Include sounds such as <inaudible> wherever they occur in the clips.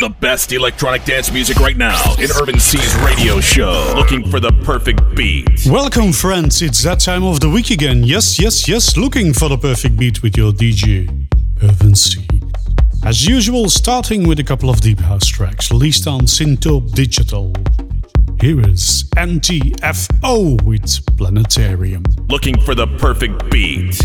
The best electronic dance music right now in Urban C's radio show. Looking for the perfect beat. Welcome, friends. It's that time of the week again. Yes, yes, yes. Looking for the perfect beat with your DJ, Urban C. As usual, starting with a couple of deep house tracks released on Syntope Digital. Here is NTFO with Planetarium. Looking for the perfect beat.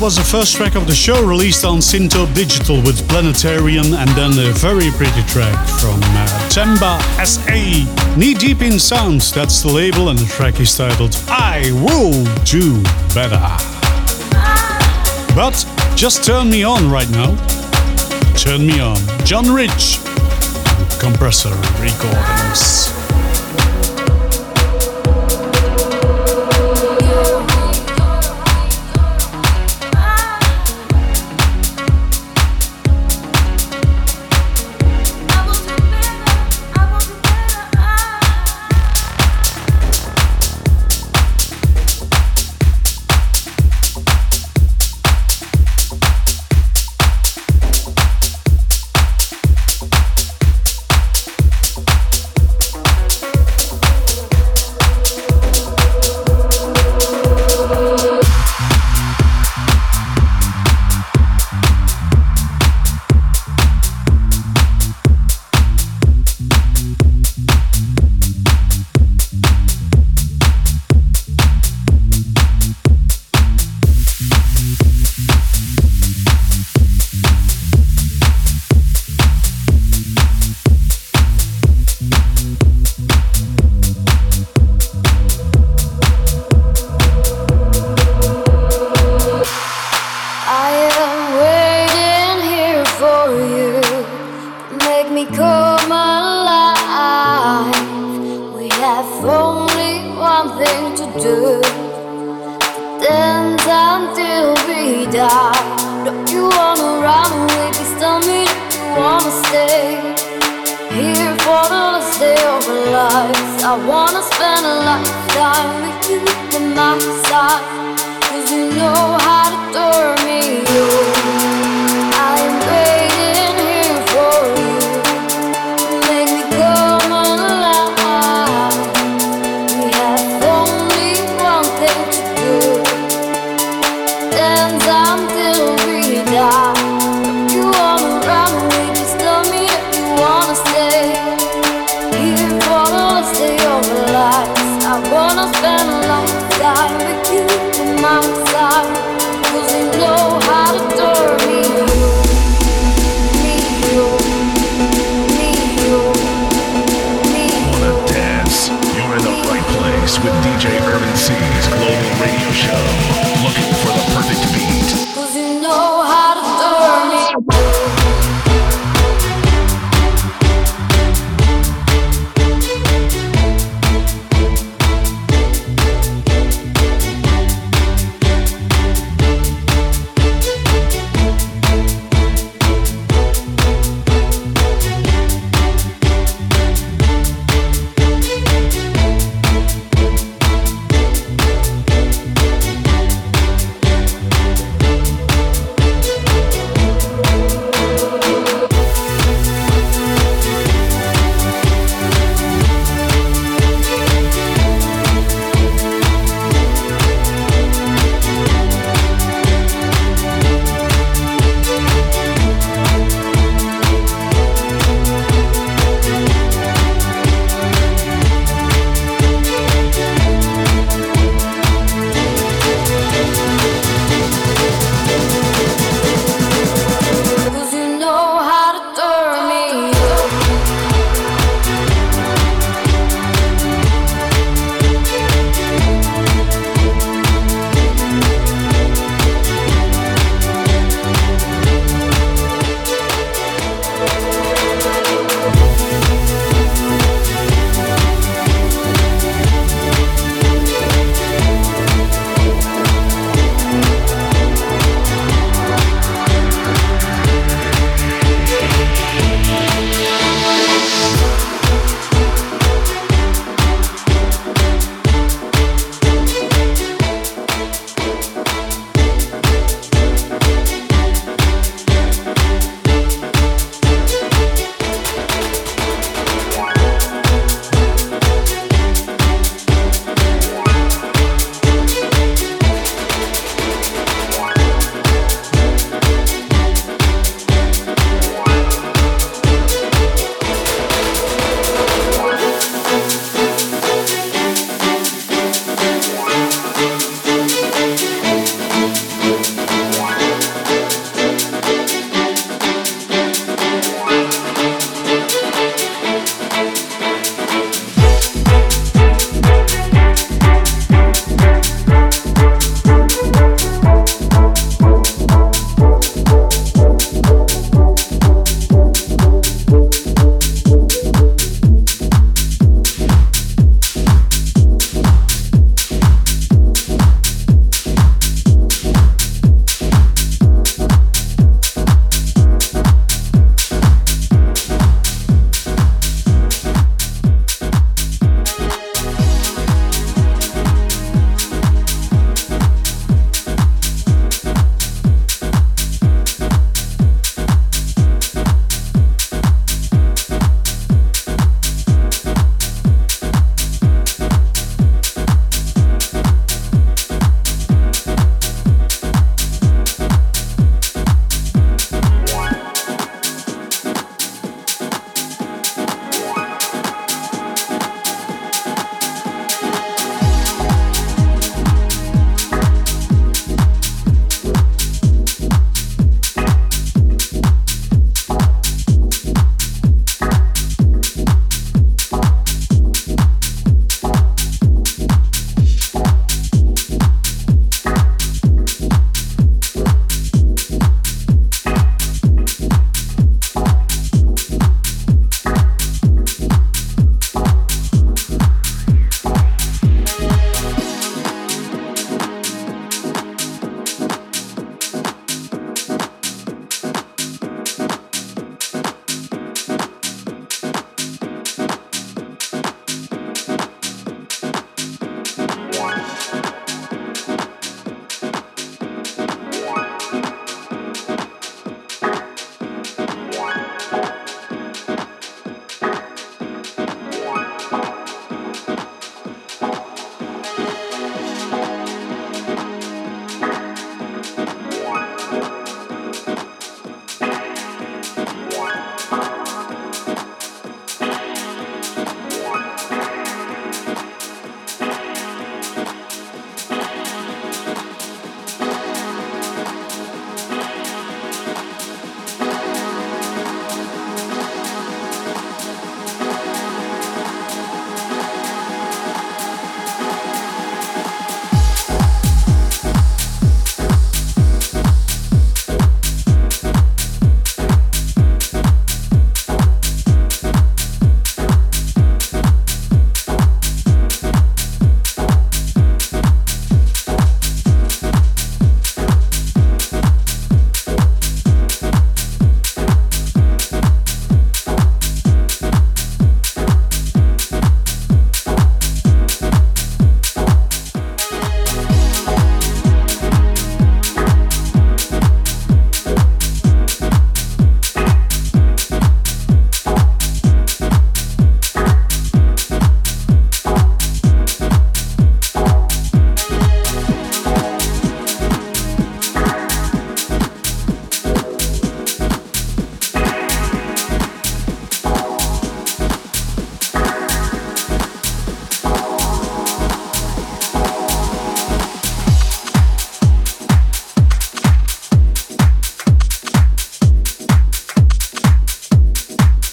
Was the first track of the show released on Syntop Digital with Planetarian and then a very pretty track from uh, Themba SA. Knee Deep in Sounds, that's the label, and the track is titled I Will Do Better. But just turn me on right now. Turn me on. John Rich, Compressor Recordings.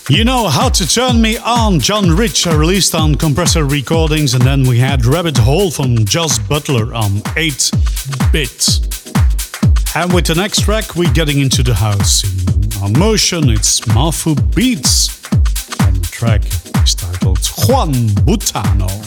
You know how to turn me on. John Rich uh, released on Compressor Recordings, and then we had Rabbit Hole from Joss Butler on 8 Bit. And with the next track, we're getting into the house. On motion, it's Mafu Beats, and the track is titled Juan Butano.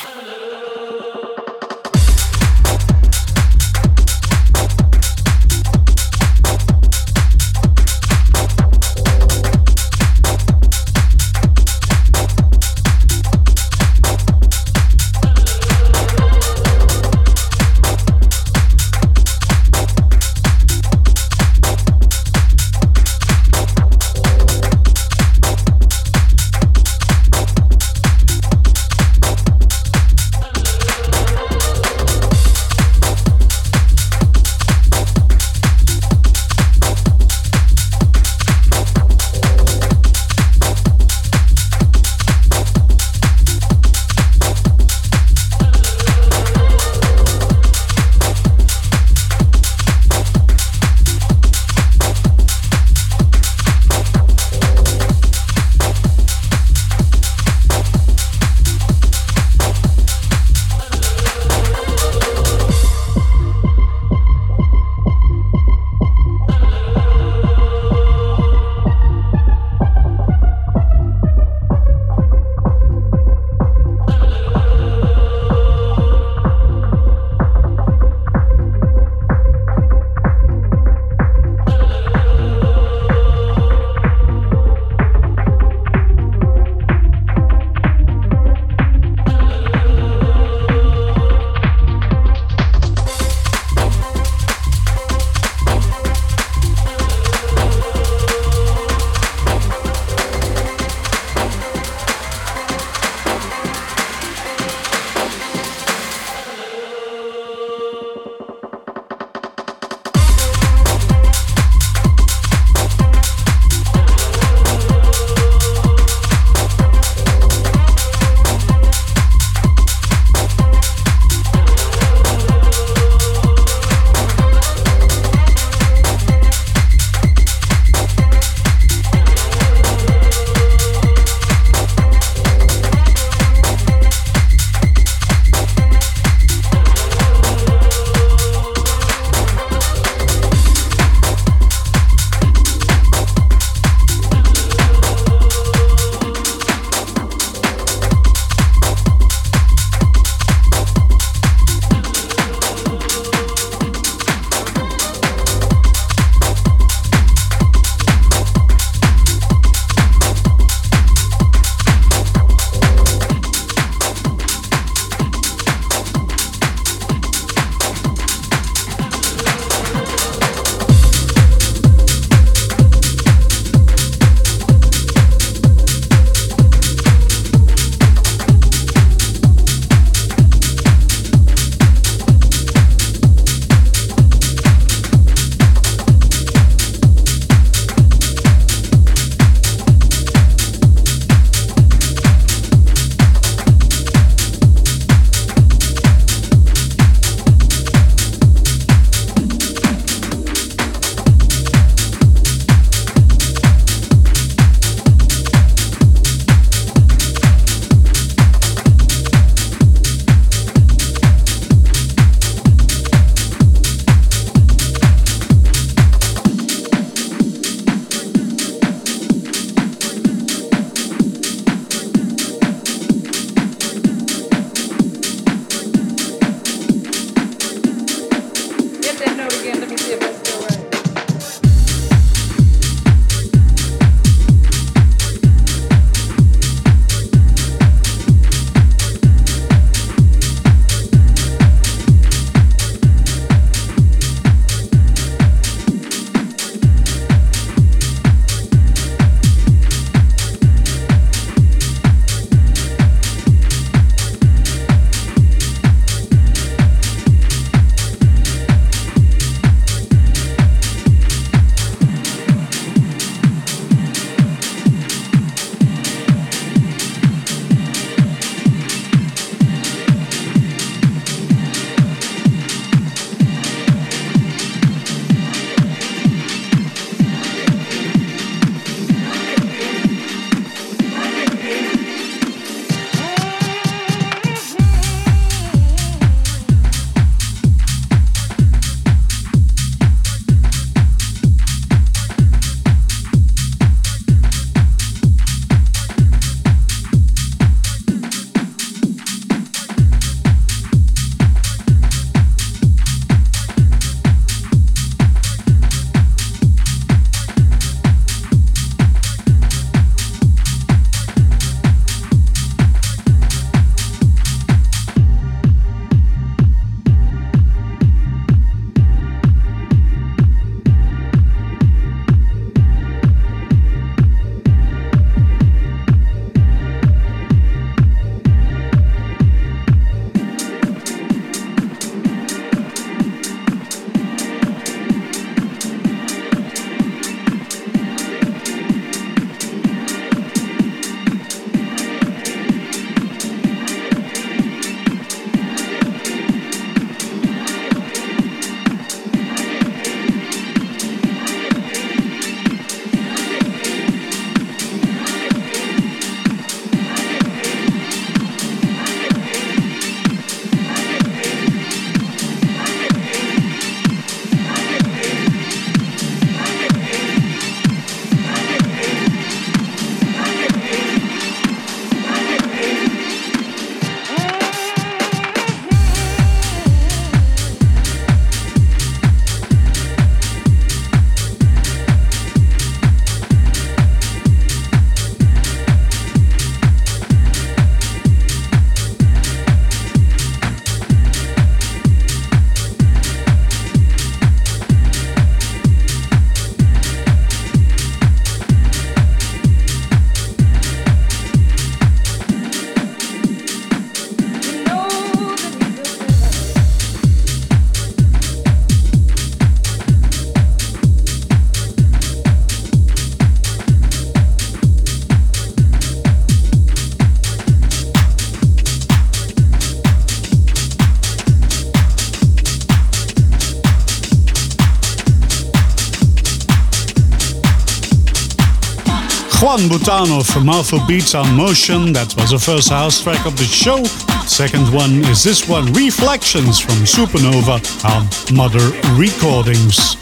Butano from Alpha Beats on Motion. That was the first house track of the show. Second one is this one, Reflections from Supernova on Mother Recordings.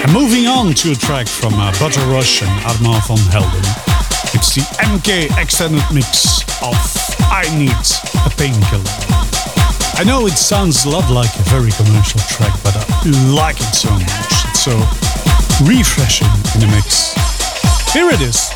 And moving on to a track from uh, Butter Rush and Armand van Helden. It's the MK extended mix of I Need a Painkiller. I know it sounds a lot like a very commercial track, but I like it so much. It's so refreshing in the mix. Here it is.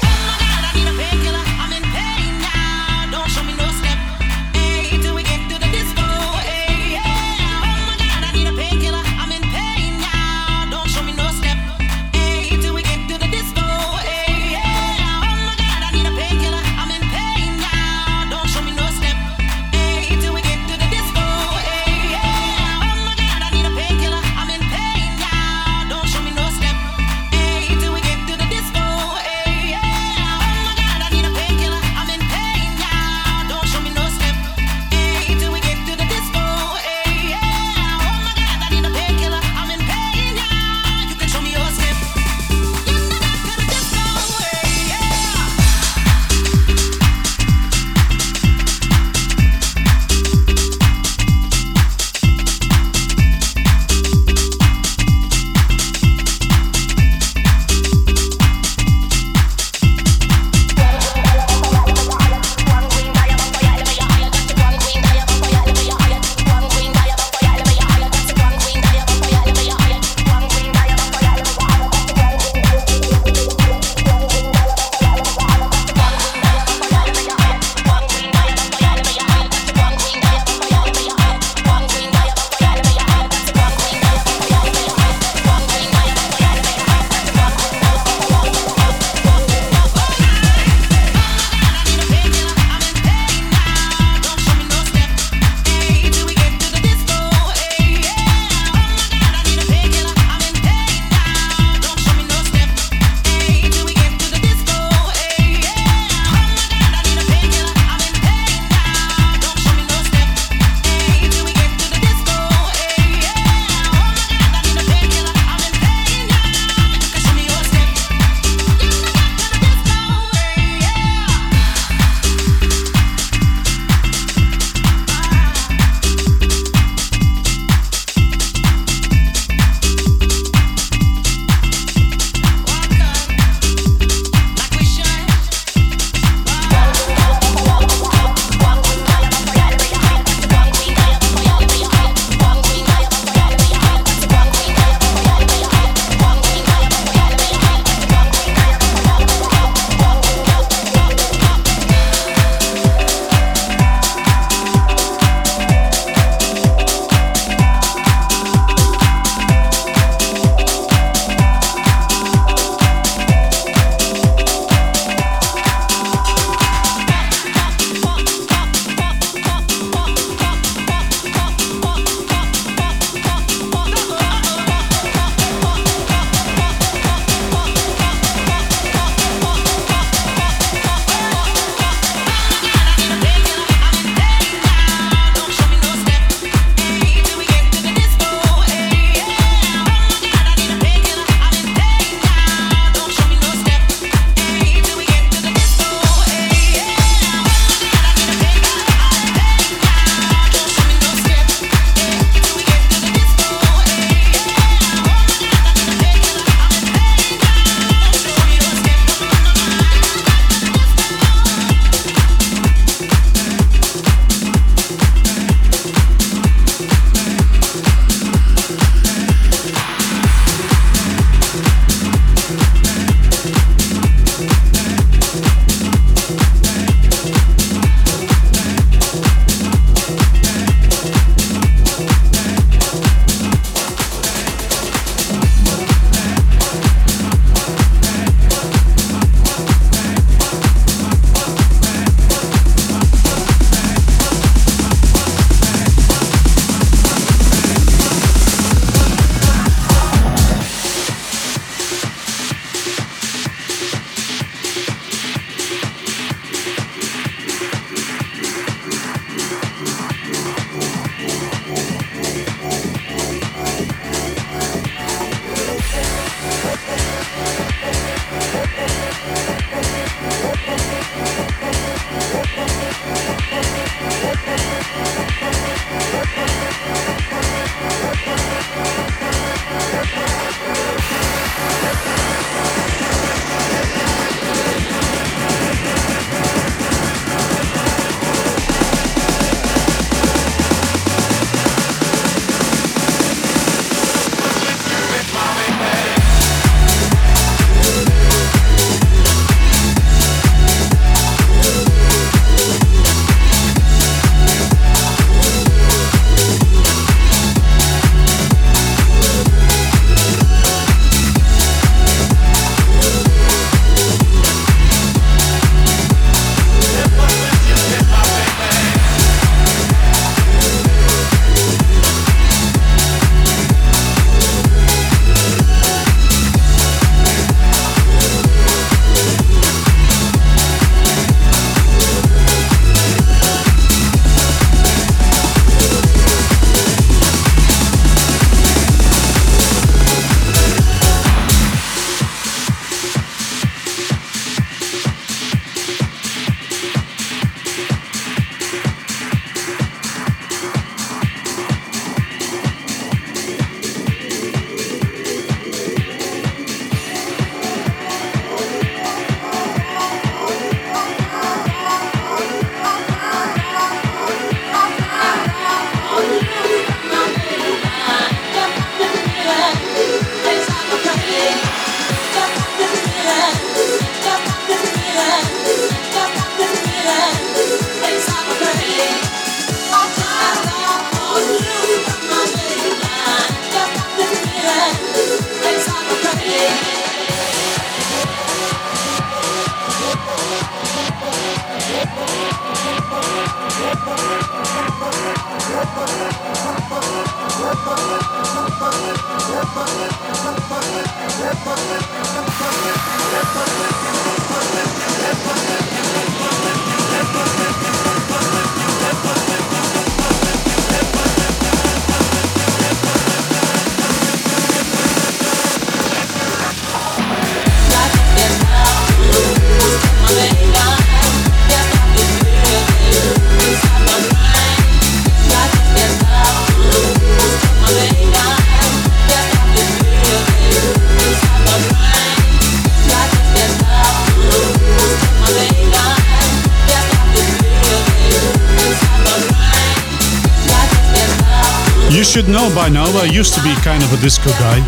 I used to be kind of a disco guy.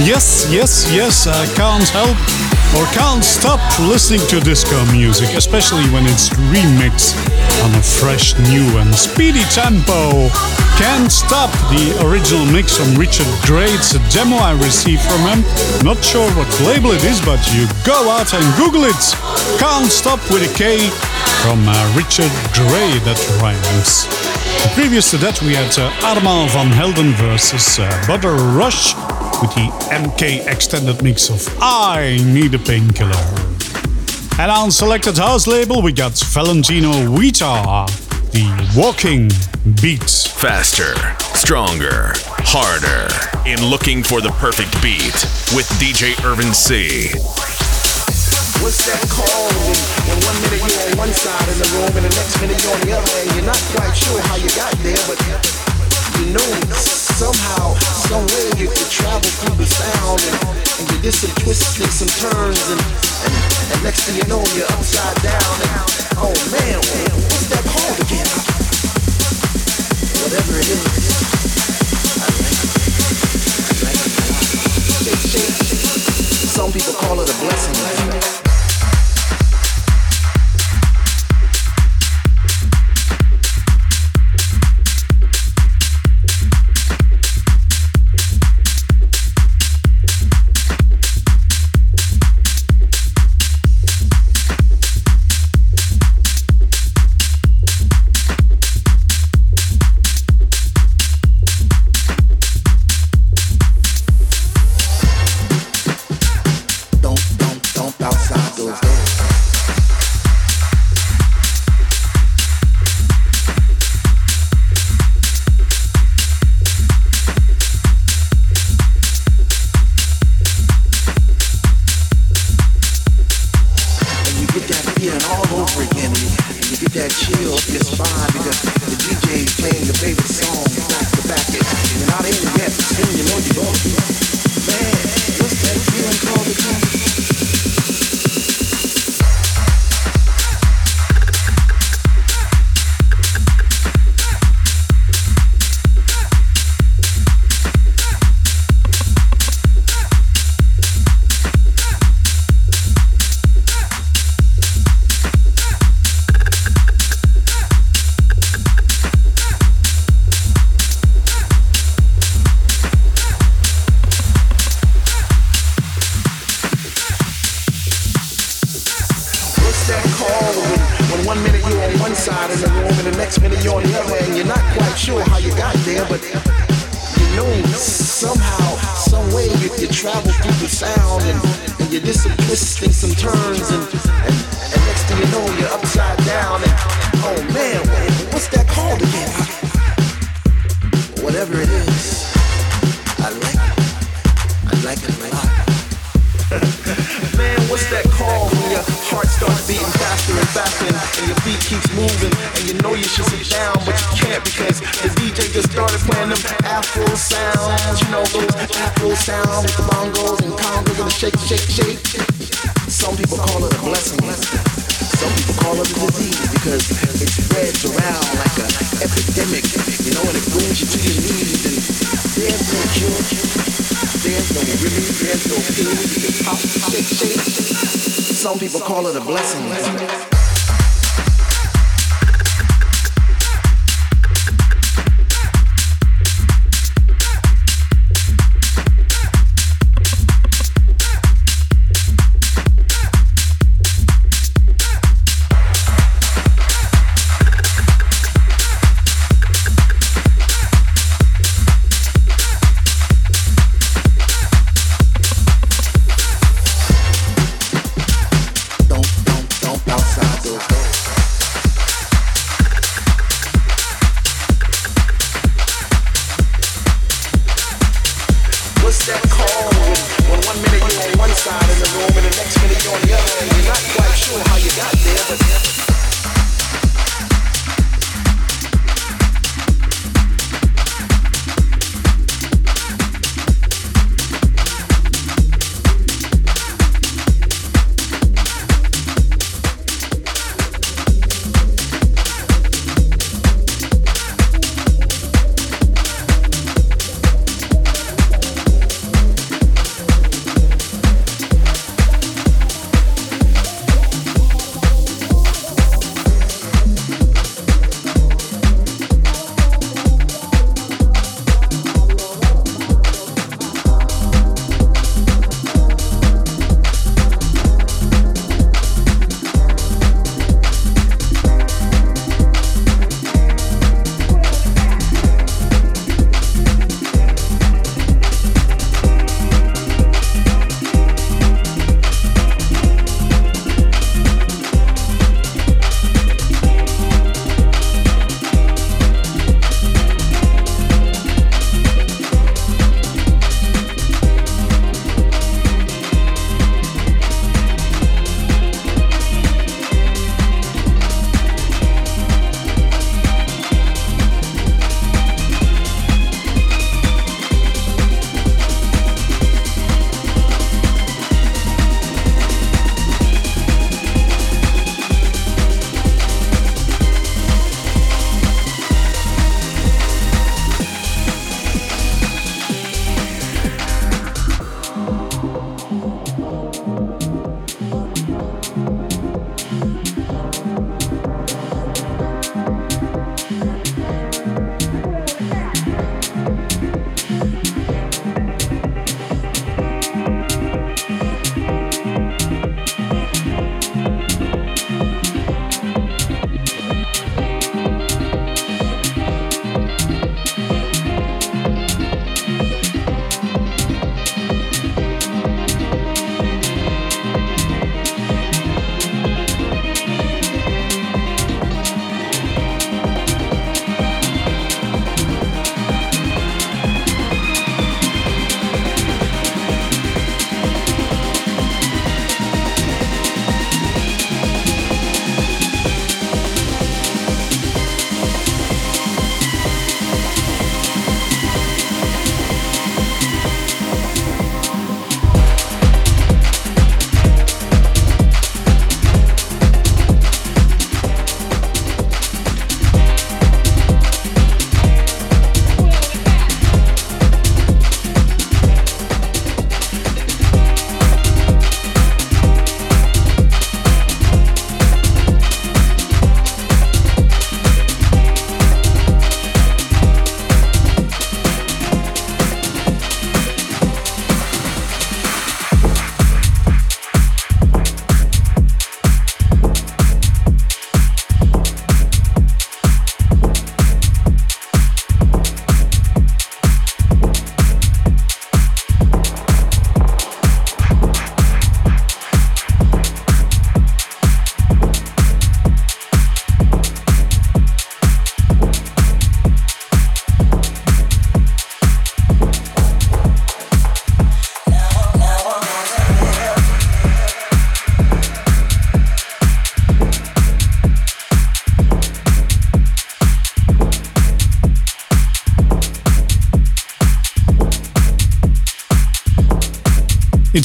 Yes, yes, yes, I can't help or can't stop listening to disco music, especially when it's remixed on a fresh, new, and speedy tempo. Can't stop the original mix from Richard Gray. It's a demo I received from him. Not sure what label it is, but you go out and Google it. Can't stop with a K from uh, Richard Gray that rhymes. Previous to that, we had uh, van Helden versus uh, Butter Rush with the MK extended mix of I Need a Painkiller. And on Selected House label, we got Valentino Vita, the Walking Beats. Faster, stronger, harder, in looking for the perfect beat with DJ Irvin C. What's that called? When, when one minute you're on one side of the room and the next minute you're on the other, and you're not quite sure how you got there, but you know somehow, some way you could travel through the sound, and, and you did some twists and some turns, and, and, and next thing you know you're upside down, and oh man, what's that called again? Whatever it is. Some people call it a blessing.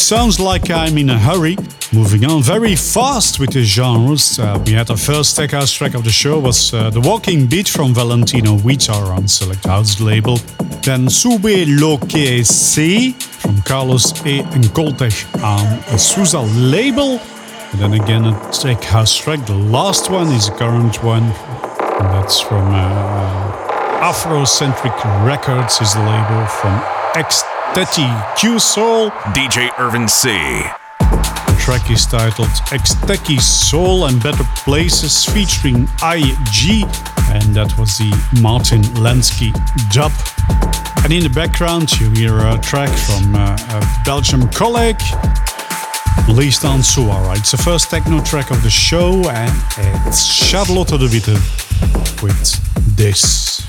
Sounds like I'm in a hurry. Moving on very fast with the genres. Uh, we had our first tech house track of the show was uh, The Walking Beat from Valentino Vitar on Select House label. Then Sube Lo Que Se from Carlos A. and Coltech on Sousa label. And then again a tech house track. The last one is a current one. And that's from uh, Afrocentric Records is the label from X Teti Q Soul. DJ Irvin C. The track is titled Exteki Soul and Better Places featuring IG, and that was the Martin Lensky dub. And in the background, you hear a track from uh, a Belgium colleague, released on Suara. It's the first techno track of the show, and it's Charlotte de Witte with. This.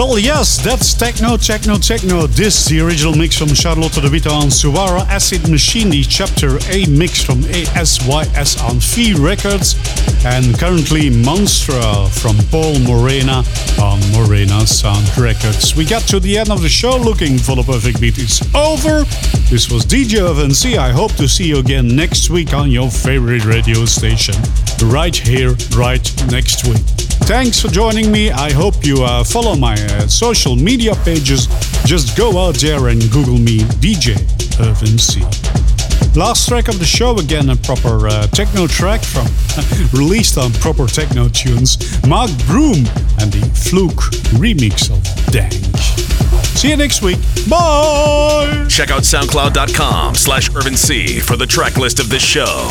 Well, yes, that's techno, techno, techno. This is the original mix from Charlotte de Witte on Suara Acid Machine, the Chapter A mix from ASYS on Fee Records, and currently Monstra from Paul Morena on Morena Sound Records. We got to the end of the show looking for the perfect beat. It's over. This was DJ FNC. I hope to see you again next week on your favorite radio station, right here, right next week. Thanks for joining me. I hope you uh, follow my uh, social media pages. Just go out there and Google me, DJ Irvin C. Last track of the show, again, a proper uh, techno track from <laughs> released on proper techno tunes. Mark Broom and the Fluke remix of Dank. See you next week. Bye! Check out soundcloud.com slash Irvin C for the track list of this show.